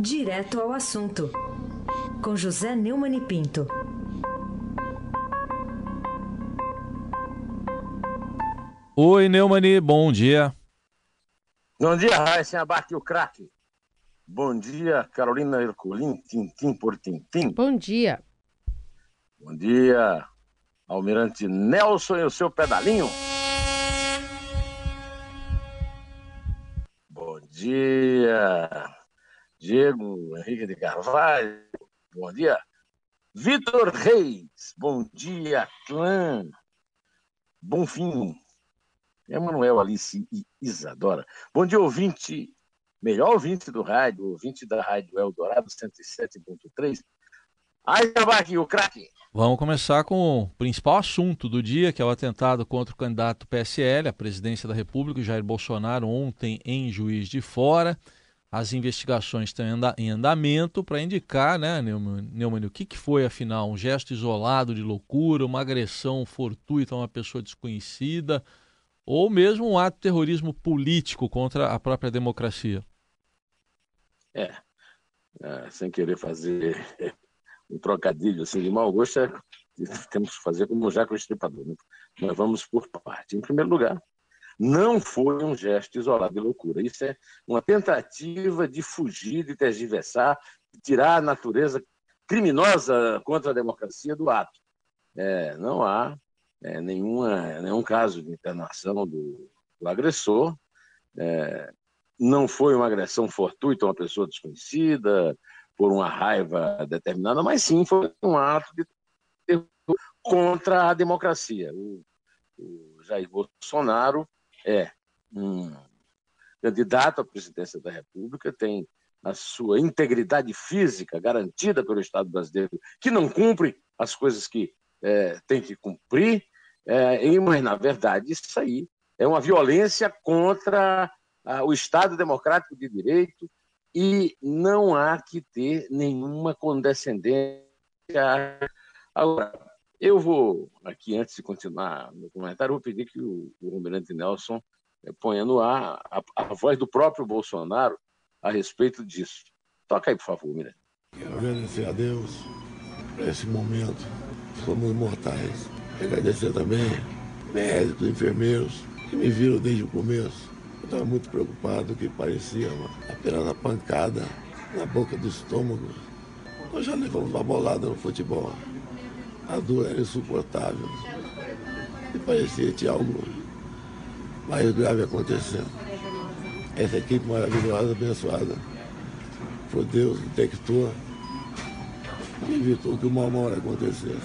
Direto ao assunto, com José Neumann e Pinto. Oi, Neumani, bom dia. Bom dia, Raíssa Abac, o craque. Bom dia, Carolina Herculin, tintim por tintim. Bom dia. Bom dia, Almirante Nelson e o seu pedalinho. Bom dia, Diego Henrique de Carvalho. Bom dia, Vitor Reis. Bom dia, clã. Bom fim. Emanuel Alice e Isadora. Bom dia, ouvinte, melhor ouvinte do rádio, ouvinte da Rádio Eldorado 107.3. Aí, aqui o craque. Vamos começar com o principal assunto do dia, que é o atentado contra o candidato PSL à presidência da República, Jair Bolsonaro, ontem em Juiz de Fora. As investigações estão em andamento para indicar, né, Neumann, o que, que foi, afinal, um gesto isolado de loucura, uma agressão fortuita a uma pessoa desconhecida, ou mesmo um ato de terrorismo político contra a própria democracia. É, é sem querer fazer um trocadilho assim de mau gosto, é, temos que fazer como já com o estripador. Né? Mas vamos por parte. Em primeiro lugar, não foi um gesto isolado de loucura. Isso é uma tentativa de fugir, de tergiversar, de tirar a natureza criminosa contra a democracia do ato. É, não há é, nenhuma, nenhum caso de internação do, do agressor. É, não foi uma agressão fortuita a uma pessoa desconhecida, por uma raiva determinada, mas sim foi um ato de contra a democracia. O, o Jair Bolsonaro é um candidato à presidência da República, tem a sua integridade física garantida pelo Estado brasileiro, que não cumpre as coisas que é, tem que cumprir, é, mas, na verdade, isso aí é uma violência contra a, o Estado democrático de direito e não há que ter nenhuma condescendência. Agora, eu vou, aqui, antes de continuar no comentário, vou pedir que o, o Almirante Nelson eh, ponha no ar a, a, voz do próprio Bolsonaro a respeito disso. Toca aí, por favor, Almirante. Quero agradecer a Deus por esse momento. Somos mortais. Agradecer também médicos, enfermeiros que me viram desde o começo. Eu estava muito preocupado que parecia apenas uma pancada na boca do estômago. Nós já levamos uma bolada no futebol. A dor era insuportável. E parecia que tinha algo mais grave acontecendo. Essa equipe maravilhosa, abençoada, por Deus, detectou e evitou que uma hora acontecesse.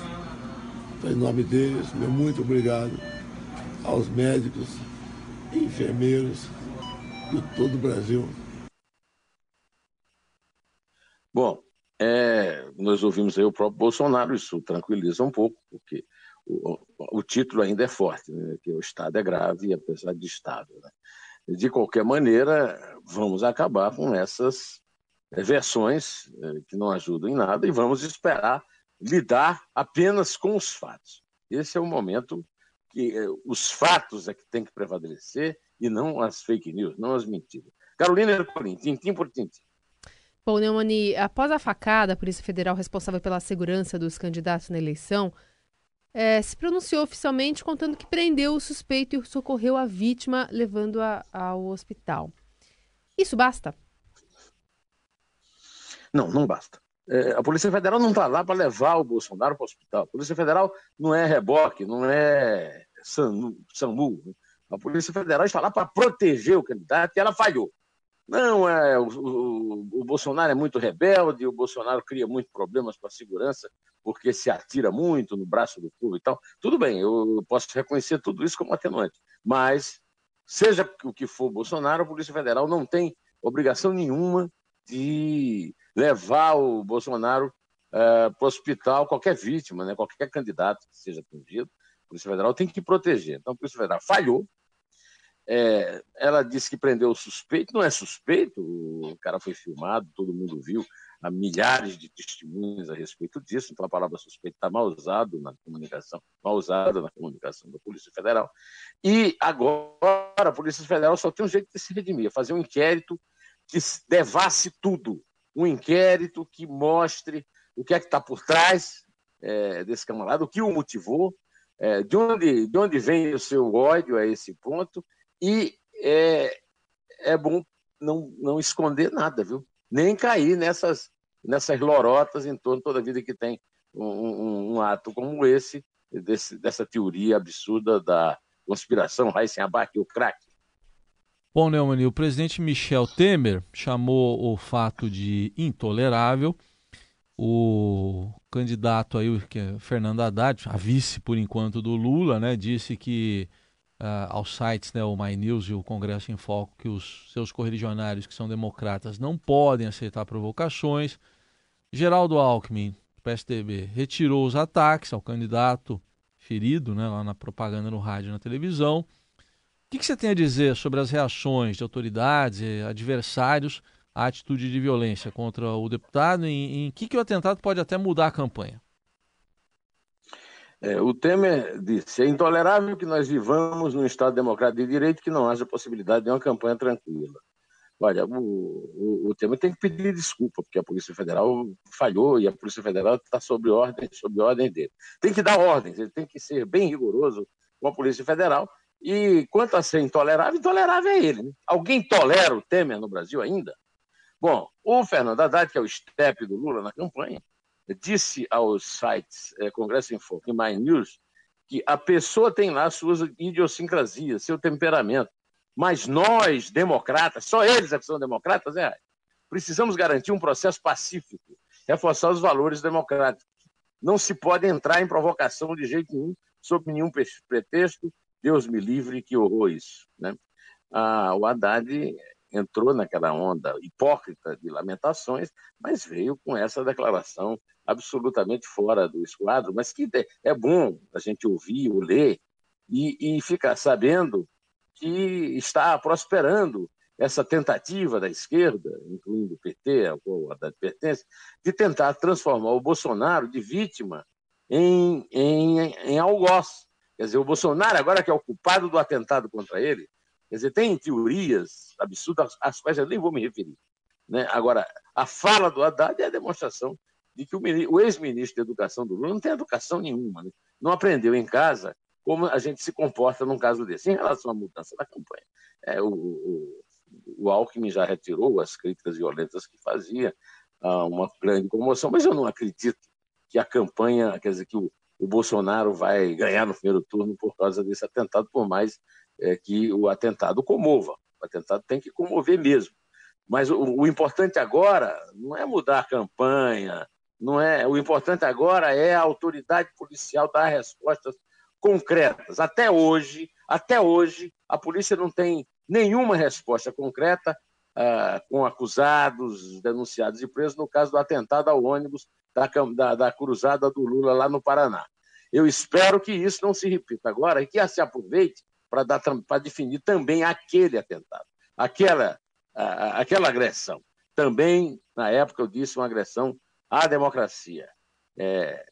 Então, em nome deles, meu muito obrigado aos médicos enfermeiros de todo o Brasil. Bom, é, nós ouvimos aí o próprio Bolsonaro, isso tranquiliza um pouco, porque o, o título ainda é forte, né, que o Estado é grave, apesar de Estado. Né? De qualquer maneira, vamos acabar com essas é, versões é, que não ajudam em nada e vamos esperar lidar apenas com os fatos. Esse é o momento que eh, os fatos é que tem que prevalecer e não as fake news, não as mentiras. Carolina Ercolim, tintim por tintim. Bom, Neumani, após a facada, a Polícia Federal responsável pela segurança dos candidatos na eleição é, se pronunciou oficialmente contando que prendeu o suspeito e socorreu a vítima, levando-a ao hospital. Isso basta? Não, não basta. É, a Polícia Federal não está lá para levar o Bolsonaro para o hospital. A Polícia Federal não é reboque, não é SAMU. A Polícia Federal está lá para proteger o candidato e ela falhou. Não, é, o, o, o, Bolsonaro é muito rebelde, o Bolsonaro cria muitos problemas para a segurança, porque se atira muito no braço do povo e tal. Tudo bem, eu posso reconhecer tudo isso como atenuante. Mas, seja o que for Bolsonaro, a Polícia Federal não tem obrigação nenhuma de levar o Bolsonaro uh, para o hospital, qualquer vítima, né, qualquer candidato que seja atingido. A Polícia Federal tem que proteger. Então, a Polícia Federal falhou. É, ela disse que prendeu o suspeito, não é suspeito, o cara foi filmado, todo mundo viu, há milhares de testemunhas a respeito disso, então a palavra suspeito está mal usada na comunicação, mal usada na comunicação da Polícia Federal. E agora a Polícia Federal só tem um jeito de se redimir, fazer um inquérito que devasse tudo, um inquérito que mostre o que é que está por trás é, desse camarada, o que o motivou, é, de, onde, de onde vem o seu ódio a esse ponto, e é, é bom não, não esconder nada, viu? Nem cair nessas, nessas lorotas em torno toda vida que tem um, um, um ato como esse, desse, dessa teoria absurda da conspiração, Heisenberg e o crack. Bom, Neumann, o presidente Michel Temer chamou o fato de intolerável. O candidato aí, que é Fernando Haddad, a vice por enquanto do Lula, né, disse que uh, aos sites, né, o My News e o Congresso em Foco, que os seus correligionários que são democratas não podem aceitar provocações. Geraldo Alckmin, PSDB, retirou os ataques ao candidato ferido, né, lá na propaganda no rádio e na televisão. O que, que você tem a dizer sobre as reações de autoridades e adversários à atitude de violência contra o deputado? Em, em que, que o atentado pode até mudar a campanha? É, o Temer disse: é intolerável que nós vivamos num Estado democrático de direito que não haja possibilidade de uma campanha tranquila. Olha, o, o, o Temer tem que pedir desculpa, porque a Polícia Federal falhou e a Polícia Federal está sob ordem, sob ordem dele. Tem que dar ordens, ele tem que ser bem rigoroso com a Polícia Federal. E quanto a ser intolerável, intolerável é ele. Né? Alguém tolera o Temer no Brasil ainda? Bom, o Fernando Haddad, que é o estepe do Lula na campanha, disse aos sites é, Congresso em Foco e My News que a pessoa tem lá suas idiosincrasias, seu temperamento. Mas nós, democratas, só eles é que são democratas, é, precisamos garantir um processo pacífico, reforçar os valores democráticos. Não se pode entrar em provocação de jeito nenhum, sob nenhum pretexto. Deus me livre, que horror isso. Né? Ah, o Haddad entrou naquela onda hipócrita de lamentações, mas veio com essa declaração absolutamente fora do esquadro, mas que é bom a gente ouvir ou ler e, e ficar sabendo que está prosperando essa tentativa da esquerda, incluindo o PT, ao qual o Haddad pertence, de tentar transformar o Bolsonaro de vítima em, em, em algoz. Quer dizer, o Bolsonaro, agora que é o culpado do atentado contra ele, quer dizer, tem teorias absurdas, às quais eu nem vou me referir. Né? Agora, a fala do Haddad é a demonstração de que o, ex-ministro da Educação do Lula não tem educação nenhuma, né? não aprendeu em casa como a gente se comporta num caso desse. Em relação à mudança da campanha, é, o, o, o Alckmin já retirou as críticas violentas que fazia, uma grande comoção, mas eu não acredito que a campanha, quer dizer, que o, o Bolsonaro vai ganhar no primeiro turno por causa desse atentado, por mais é, que o atentado comova. O atentado tem que comover mesmo. Mas o, o importante agora não é mudar a campanha, não é. O importante agora é a autoridade policial dar respostas concretas. Até hoje, até hoje, a polícia não tem nenhuma resposta concreta uh, com acusados, denunciados e presos no caso do atentado ao ônibus da, da, da cruzada do Lula lá no Paraná. Eu espero que isso não se repita agora e que se aproveite para definir também aquele atentado, aquela, uh, aquela agressão. Também, na época, eu disse uma agressão à democracia. É,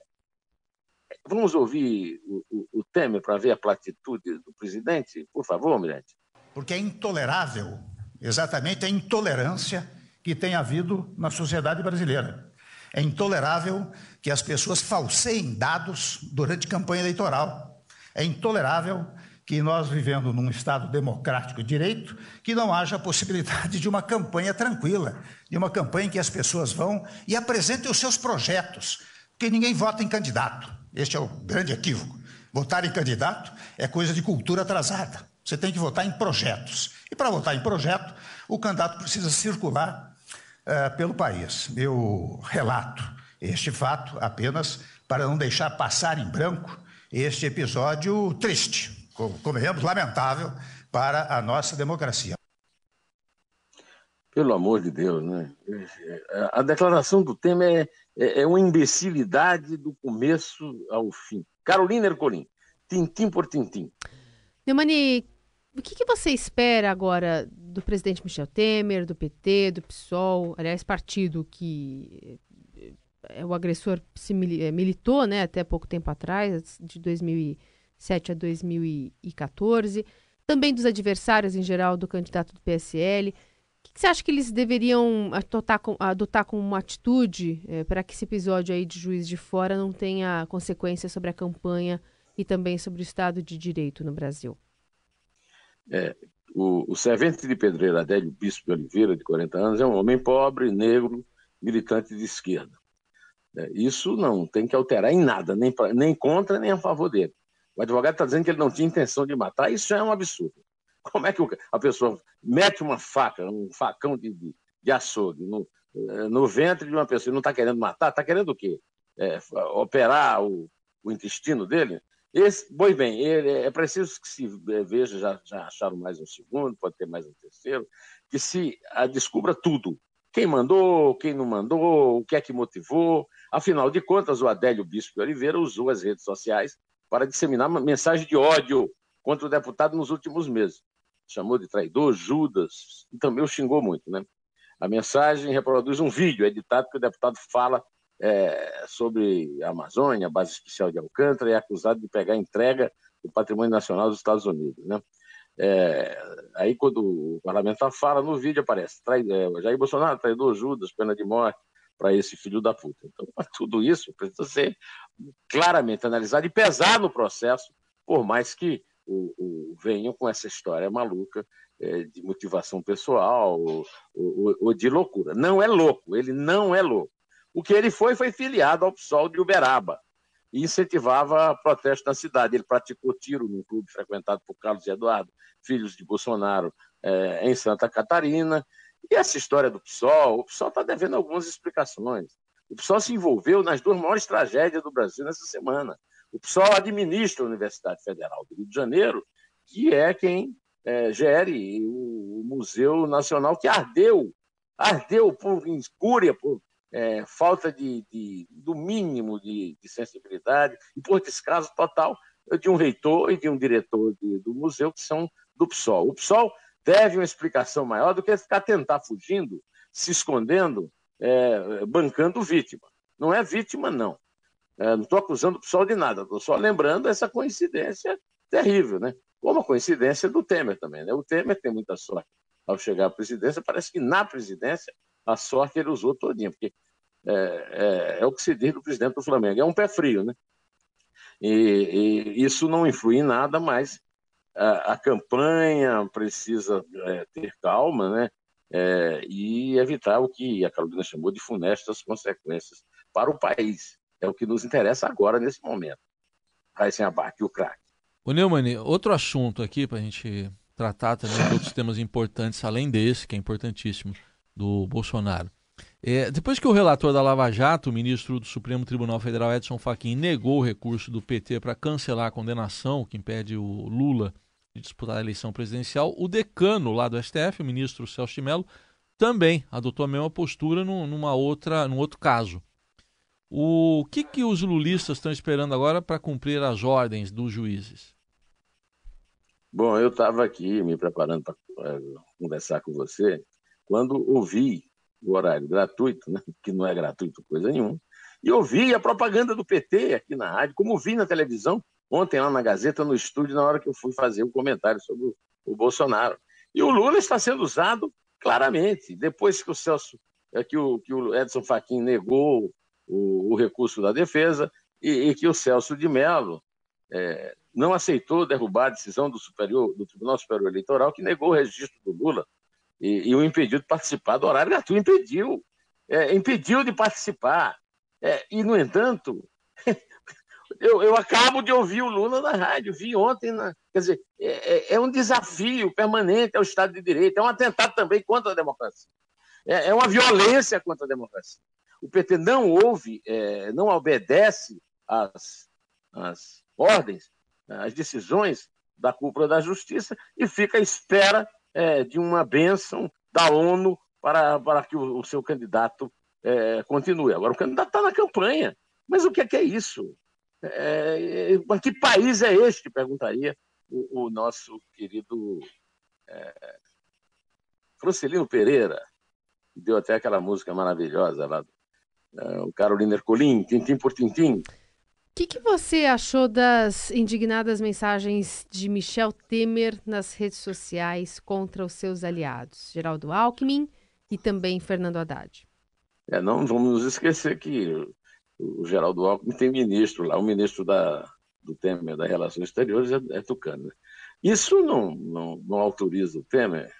Vamos ouvir o, o, o Temer para ver a platitude do presidente? Por favor, Mirante. Porque é intolerável, exatamente a intolerância que tem havido na sociedade brasileira. É intolerável que as pessoas falseiem dados durante campanha eleitoral. É intolerável que nós, vivendo num Estado democrático de direito, que não haja possibilidade de uma campanha tranquila, de uma campanha em que as pessoas vão e apresentem os seus projetos, porque ninguém vota em candidato. Este é o grande equívoco. Votar em candidato é coisa de cultura atrasada. Você tem que votar em projetos. E para votar em projeto, o candidato precisa circular uh, pelo país. Eu relato este fato apenas para não deixar passar em branco este episódio triste, convenhamos, lamentável para a nossa democracia. Pelo amor de Deus, né? A declaração do tema é é, é uma imbecilidade do começo ao fim. Carolina Ercolim, tintim por tintim. Neumani, o que, que, você espera agora do presidente Michel Temer, do PT, do PSOL, aliás, partido que é o agressor se é, militou né, até pouco tempo atrás, de 2007 a 2014, também dos adversários em geral do candidato do PSL. O que, você acha que eles deveriam adotar, adotar como uma atitude é, para que esse episódio aí de Juiz de Fora não tenha consequências sobre a campanha e também sobre o Estado de Direito no Brasil? É, o, o servente de pedreiro Adélio Bispo de Oliveira, de 40 anos, é um homem pobre, negro, militante de esquerda. É, isso não tem que alterar em nada, nem, pra, nem contra nem a favor dele. O advogado está dizendo que ele não tinha intenção de matar, isso é um absurdo. Como é que a pessoa mete uma faca, um facão de, de, de açougue no, eh, no ventre de uma pessoa e não está querendo matar? Está querendo o quê? É, operar o, o intestino dele? Esse, pois bem, ele, é preciso que se veja, já, já acharam mais um segundo, pode ter mais um terceiro, que se a, descubra tudo. Quem mandou, quem não mandou, o que é que motivou. Afinal de contas, o Adélio Bispo de Oliveira usou as redes sociais para disseminar mensagem de ódio contra o deputado nos últimos meses. Chamou de traidor, Judas, e também o xingou muito. Né? A mensagem reproduz um vídeo editado que o deputado fala é, sobre a Amazônia, a base especial de Alcântara, e é acusado de pegar entrega do patrimônio nacional dos Estados Unidos. Né? É, aí, quando o parlamentar fala, no vídeo aparece trai, é, Jair Bolsonaro, traidor, Judas, pena de morte, para esse filho da puta. Então, tudo isso precisa ser claramente analisado e pesar no processo, por mais que o, o venham com essa história maluca é, de motivação pessoal ou, ou, ou, de loucura. Não é louco, ele não é louco. O que ele foi foi filiado ao PSOL de Uberaba e incentivava protesto na cidade. Ele praticou tiro num clube frequentado por Carlos Eduardo, filhos de Bolsonaro, é, em Santa Catarina, e essa história do PSOL, o PSOL está devendo algumas explicações. O PSOL se envolveu nas duas maiores tragédias do Brasil nessa semana. O PSOL administra a Universidade Federal do Rio de Janeiro, que é quem é, gere o Museu Nacional, que ardeu, ardeu por incúria, por é, falta de, de, do mínimo de, de, sensibilidade e por descaso total de um reitor e de um diretor de, do museu que são do PSOL. O PSOL deve uma explicação maior do que ficar tentar fugindo, se escondendo, é, bancando vítima. Não é vítima, não. É, não estou acusando o pessoal de nada, estou só lembrando essa coincidência terrível, né? Como a coincidência do Temer também, né? O Temer tem muita sorte ao chegar à presidência, parece que na presidência a sorte ele usou todinha, porque é, é, é o que se diz do presidente do Flamengo, é um pé frio, né? E, e isso não influi em nada, mas a, a campanha precisa é, ter calma, né? É, e evitar o que a Carolina chamou de funestas consequências para o país. É o que nos interessa agora, nesse momento. Raíssen Abac, o craque. O Neumann, outro assunto aqui para a gente tratar também de outros temas importantes, além desse, que é importantíssimo, do Bolsonaro. É, depois que o relator da Lava Jato, o ministro do Supremo Tribunal Federal Edson Fachin, negou o recurso do PT para cancelar a condenação que impede o Lula de disputar a eleição presidencial, o decano lá do STF, o ministro Celso de Mello, também adotou a mesma postura num, numa outra, num outro caso. O que, que os lulistas estão esperando agora para cumprir as ordens dos juízes? Bom, eu estava aqui me preparando para conversar com você quando ouvi o horário gratuito, né, que não é gratuito coisa nenhuma, e ouvi a propaganda do PT aqui na rádio, como vi na televisão ontem lá na Gazeta, no estúdio, na hora que eu fui fazer o um comentário sobre o, Bolsonaro. E o Lula está sendo usado claramente. Depois que o Celso, é, que o, que o Edson Fachin negou o, o recurso da defesa e, e, que o Celso de Mello é, não aceitou derrubar a decisão do, superior, do Tribunal Superior Eleitoral, que negou o registro do Lula e, e o impediu de participar do horário gratuito. Impediu. É, impediu de participar. É, e, no entanto, eu, eu, acabo de ouvir o Lula na rádio, vi ontem. Na, quer dizer, é, é, é, um desafio permanente ao Estado de Direito, é um atentado também contra a democracia. É, é uma violência contra a democracia. O PT não ouve, é, não obedece às, às ordens, às decisões da cúpula da justiça e fica à espera é, de uma bênção da ONU para, para que o, o seu candidato é, continue. Agora, o candidato está na campanha. Mas o que é, que é isso? É, é que país é este? Perguntaria o, o nosso querido é, Francelino Pereira, que deu até aquela música maravilhosa lá, é, o Carolina Ercolim, Tintim por Tintim. O que, que você achou das indignadas mensagens de Michel Temer nas redes sociais contra os seus aliados, Geraldo Alckmin e também Fernando Haddad? É, não vamos nos esquecer que o Geraldo Alckmin tem ministro lá, o ministro da, do Temer das Relações Exteriores é, é Tucano. Né? Isso não, não, não autoriza o Temer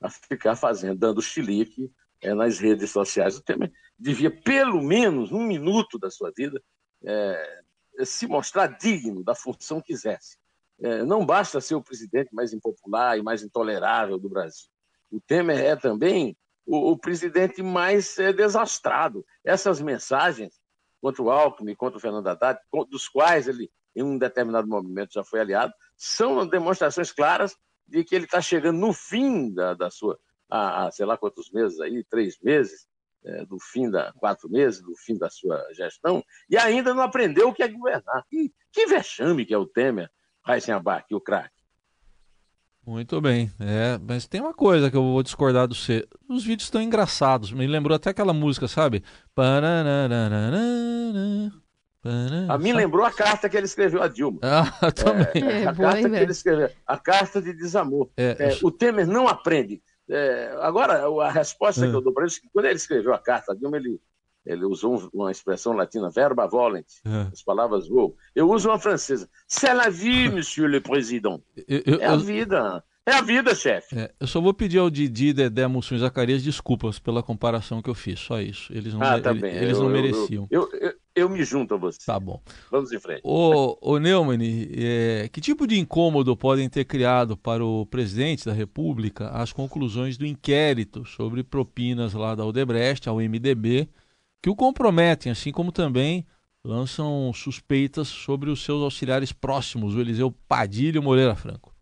a ficar fazendo, dando chilique é, nas redes sociais. O Temer devia, pelo menos, um minuto da sua vida, é, se mostrar digno da função que quisesse. É, não basta ser o presidente mais impopular e mais intolerável do Brasil. O Temer é também o, o presidente mais é, desastrado. Essas mensagens contra o Alckmin, contra o Fernando Haddad, dos quais ele, em um determinado momento, já foi aliado, são demonstrações claras de que ele está chegando no fim da, da sua, a, a, sei lá quantos meses aí, três meses, é, do fim da quatro meses, do fim da sua gestão, e ainda não aprendeu o que é governar. Que, que vexame que é o Temer, Heisenbach, o craque. Muito bem, é, mas tem uma coisa que eu vou discordar do você. Os vídeos estão engraçados, me lembrou até aquela música, sabe? A mim lembrou a carta que ele escreveu a Dilma. Ah, também. É, a é, carta que ele escreveu, a carta de desamor. É, é, o Temer não aprende. É, agora, a resposta que eu dou para ele é que quando ele escreveu a carta, Dilma, ele, ele usou uma expressão latina, verba volent, as palavras voam. Eu uso uma francesa. C'est la vie, monsieur le président. Eu, eu, é a vida. É a vida, chefe. É, eu só vou pedir ao Didi, Dedé, Mussum e Zacarias desculpas pela comparação que eu fiz, só isso. Eles não, ah, tá ele, eles eu, não mereciam. Eu, eu, me junto a você. Tá bom. Vamos em frente. Ô, ô Neumann, é, que tipo de incômodo podem ter criado para o presidente da República as conclusões do inquérito sobre propinas lá da Odebrecht, ao MDB, que o comprometem, assim como também lançam suspeitas sobre os seus auxiliares próximos, o Eliseu Padilha e o Moreira Franco?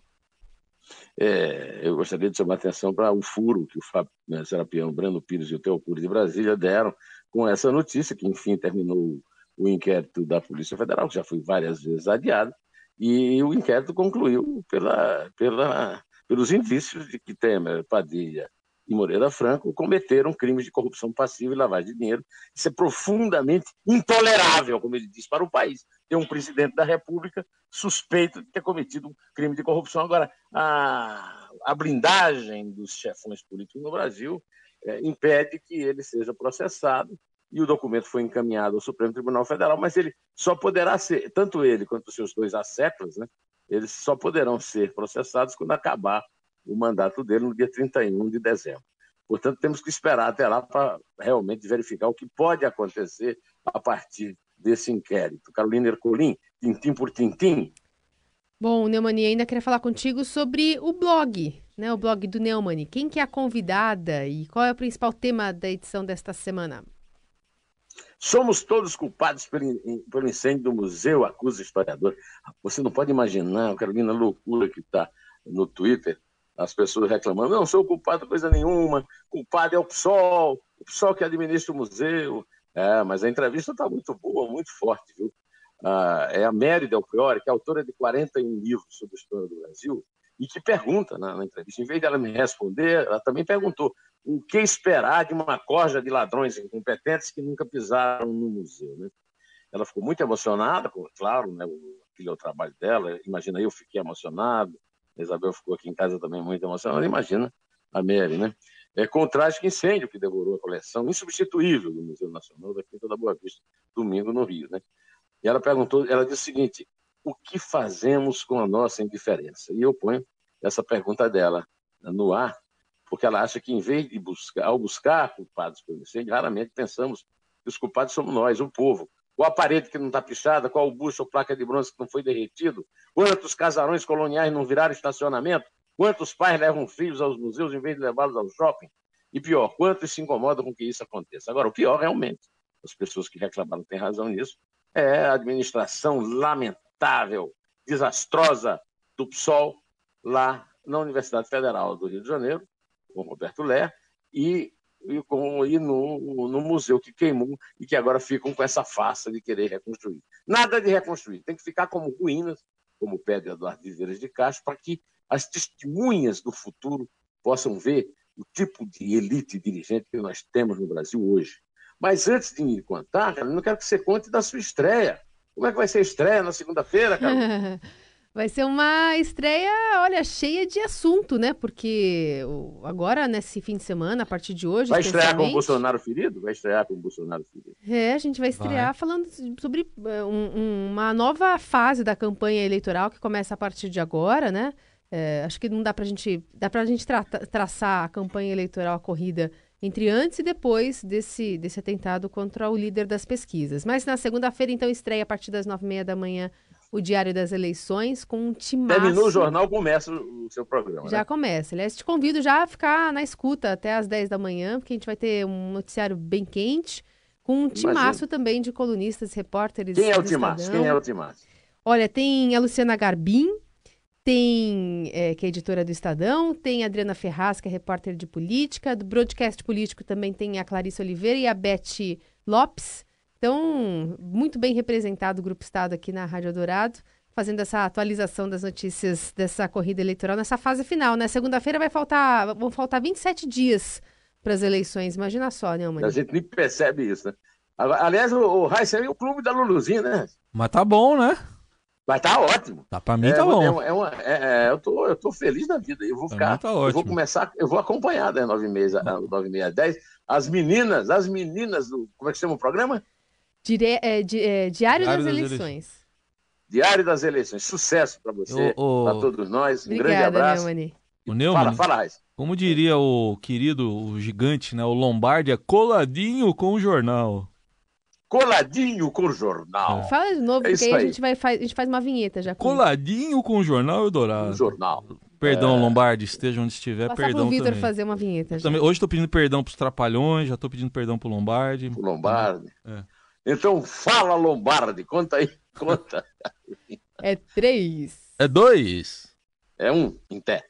É, eu gostaria de chamar a atenção para o furo que o Fábio né, Serapião, Brando Pires e o Teocuro de Brasília deram com essa notícia, que enfim terminou o inquérito da Polícia Federal, que já foi várias vezes adiado, e o inquérito concluiu pela, pela, pelos indícios de que Temer, Padilha e Moreira Franco cometeram crimes de corrupção passiva e lavagem de dinheiro. Isso é profundamente intolerável, como ele diz, para o país. Ter um presidente da República suspeito de ter cometido um crime de corrupção. Agora, a, a blindagem dos chefões políticos no Brasil é, impede que ele seja processado e o documento foi encaminhado ao Supremo Tribunal Federal, mas ele só poderá ser, tanto ele quanto os seus dois asseclas, né, eles só poderão ser processados quando acabar o mandato dele no dia 31 de dezembro. Portanto, temos que esperar até lá para realmente verificar o que pode acontecer a partir desse inquérito. Carolina Ercolim, tintim por tintim. Bom, Neumani, ainda queria falar contigo sobre o blog, né? O blog do Neumani. Quem que é a convidada e qual é o principal tema da edição desta semana? Somos todos culpados pelo, pelo incêndio do museu, acusa o historiador. Você não pode imaginar, Carolina, a loucura que está no Twitter as pessoas reclamando, não sou culpado de coisa nenhuma, culpado é o PSOL, o PSOL que administra o museu. É, mas a entrevista está muito boa, muito forte, viu? Ah, é a Mary Del Priore, que é autora de 41 livros sobre a história do Brasil, e que pergunta na, na entrevista, em vez dela me responder, ela também perguntou o que esperar de uma corja de ladrões incompetentes que nunca pisaram no museu, né? Ela ficou muito emocionada, claro, né? Aquele é o trabalho dela. Imagina, eu fiquei emocionado, a Isabel ficou aqui em casa também muito emocionada. Imagina a Mary, né? É, o trágico incêndio que devorou a coleção insubstituível do Museu Nacional da Quinta da Boa Vista, domingo no Rio, né? E ela perguntou, ela disse o seguinte: o que fazemos com a nossa indiferença? E eu ponho essa pergunta dela no ar, porque ela acha que em vez de buscar, ao buscar culpados pelo incêndio, raramente pensamos que os culpados somos nós, o povo, qual a parede que não está pichada, qual o bucho ou placa de bronze que não foi derretido, quantos casarões coloniais não viraram estacionamento, quantos pais levam filhos aos museus em vez de levá-los ao shopping, e pior, quantos se incomodam com que isso aconteça. Agora, o pior realmente, as pessoas que reclamaram têm razão nisso, é a administração lamentável, desastrosa do PSOL lá na Universidade Federal do Rio de Janeiro, com Roberto Lé, e e, com, e no, no museu que queimou e que agora ficam com essa farsa de querer reconstruir. Nada de reconstruir, tem que ficar como ruínas, como pede Eduardo Viveiras de Castro, para que as testemunhas do futuro possam ver o tipo de elite dirigente que nós temos no Brasil hoje. Mas antes de me contar, eu não quero que você conte da sua estreia Como é que vai ser a estreia na segunda-feira, cara? Vai ser uma estreia, olha, cheia de assunto, né? Porque agora, nesse fim de semana, a partir de hoje. Vai estrear com o Bolsonaro ferido? Vai estrear com o Bolsonaro ferido. É, a gente vai estrear vai. falando sobre eh, um, uma nova fase da campanha eleitoral que começa a partir de agora, né? É, acho que não dá pra gente. Dá pra gente tra traçar a campanha eleitoral, a corrida entre antes e depois desse, desse atentado contra o líder das pesquisas. Mas na segunda-feira, então, estreia a partir das nove e meia da manhã o Diário das Eleições com um timaço. Terminou o jornal, começa o seu programa. Já né? começa. Aliás, te convido já a ficar na escuta até às 10 da manhã, porque a gente vai ter um noticiário bem quente, com um timaço também de colunistas, repórteres. Quem é o timaço? Quem é o timaço? Olha, tem a Luciana Garbim, tem, é, que é editora do Estadão, tem a Adriana Ferraz, que é repórter de política, do broadcast político também tem a Clarice Oliveira e a Beth Lopes. Então, muito bem representado o Grupo Estado aqui na Rádio Dourado, fazendo essa atualização das notícias dessa corrida eleitoral nessa fase final, né? Segunda-feira vai faltar, vão faltar 27 dias para as eleições. Imagina só, né, mãe? A gente nem percebe isso, né? Aliás, o, Raíssa é o clube da Luluzinha, né? Mas tá bom, né? Mas tá ótimo. Tá, pra mim é, tá bom. É, é, uma, é, é, eu, tô, eu tô feliz da vida. Eu vou ficar. Tá eu vou começar, eu vou acompanhar, né? 9 e meia, 9 e meia, 10. As meninas, as meninas do. Como é que chama o programa? Dire... É, di... é, Diário, Diário, das, das Eleições. eleições. Diário das Eleições. Sucesso para você, o, para todos nós. Um Obrigada, grande abraço. Neumann. O Neumann, fala, fala. Como diria o querido, o gigante, né? O Lombardi é coladinho com o jornal. Coladinho com o jornal. Fala de novo, é porque aí, a gente, vai, faz, a gente faz uma vinheta já. Com coladinho com o jornal Eldorado. O jornal. Perdão, é... Lombardi, esteja onde estiver, Passar perdão pro Vitor fazer uma vinheta. Já. Também, hoje estou pedindo perdão para os trapalhões, já estou pedindo perdão para o Lombardi. O Lombardi. É. Então fala, Lombardi, conta aí, conta. é três. É dois. É um, em pé.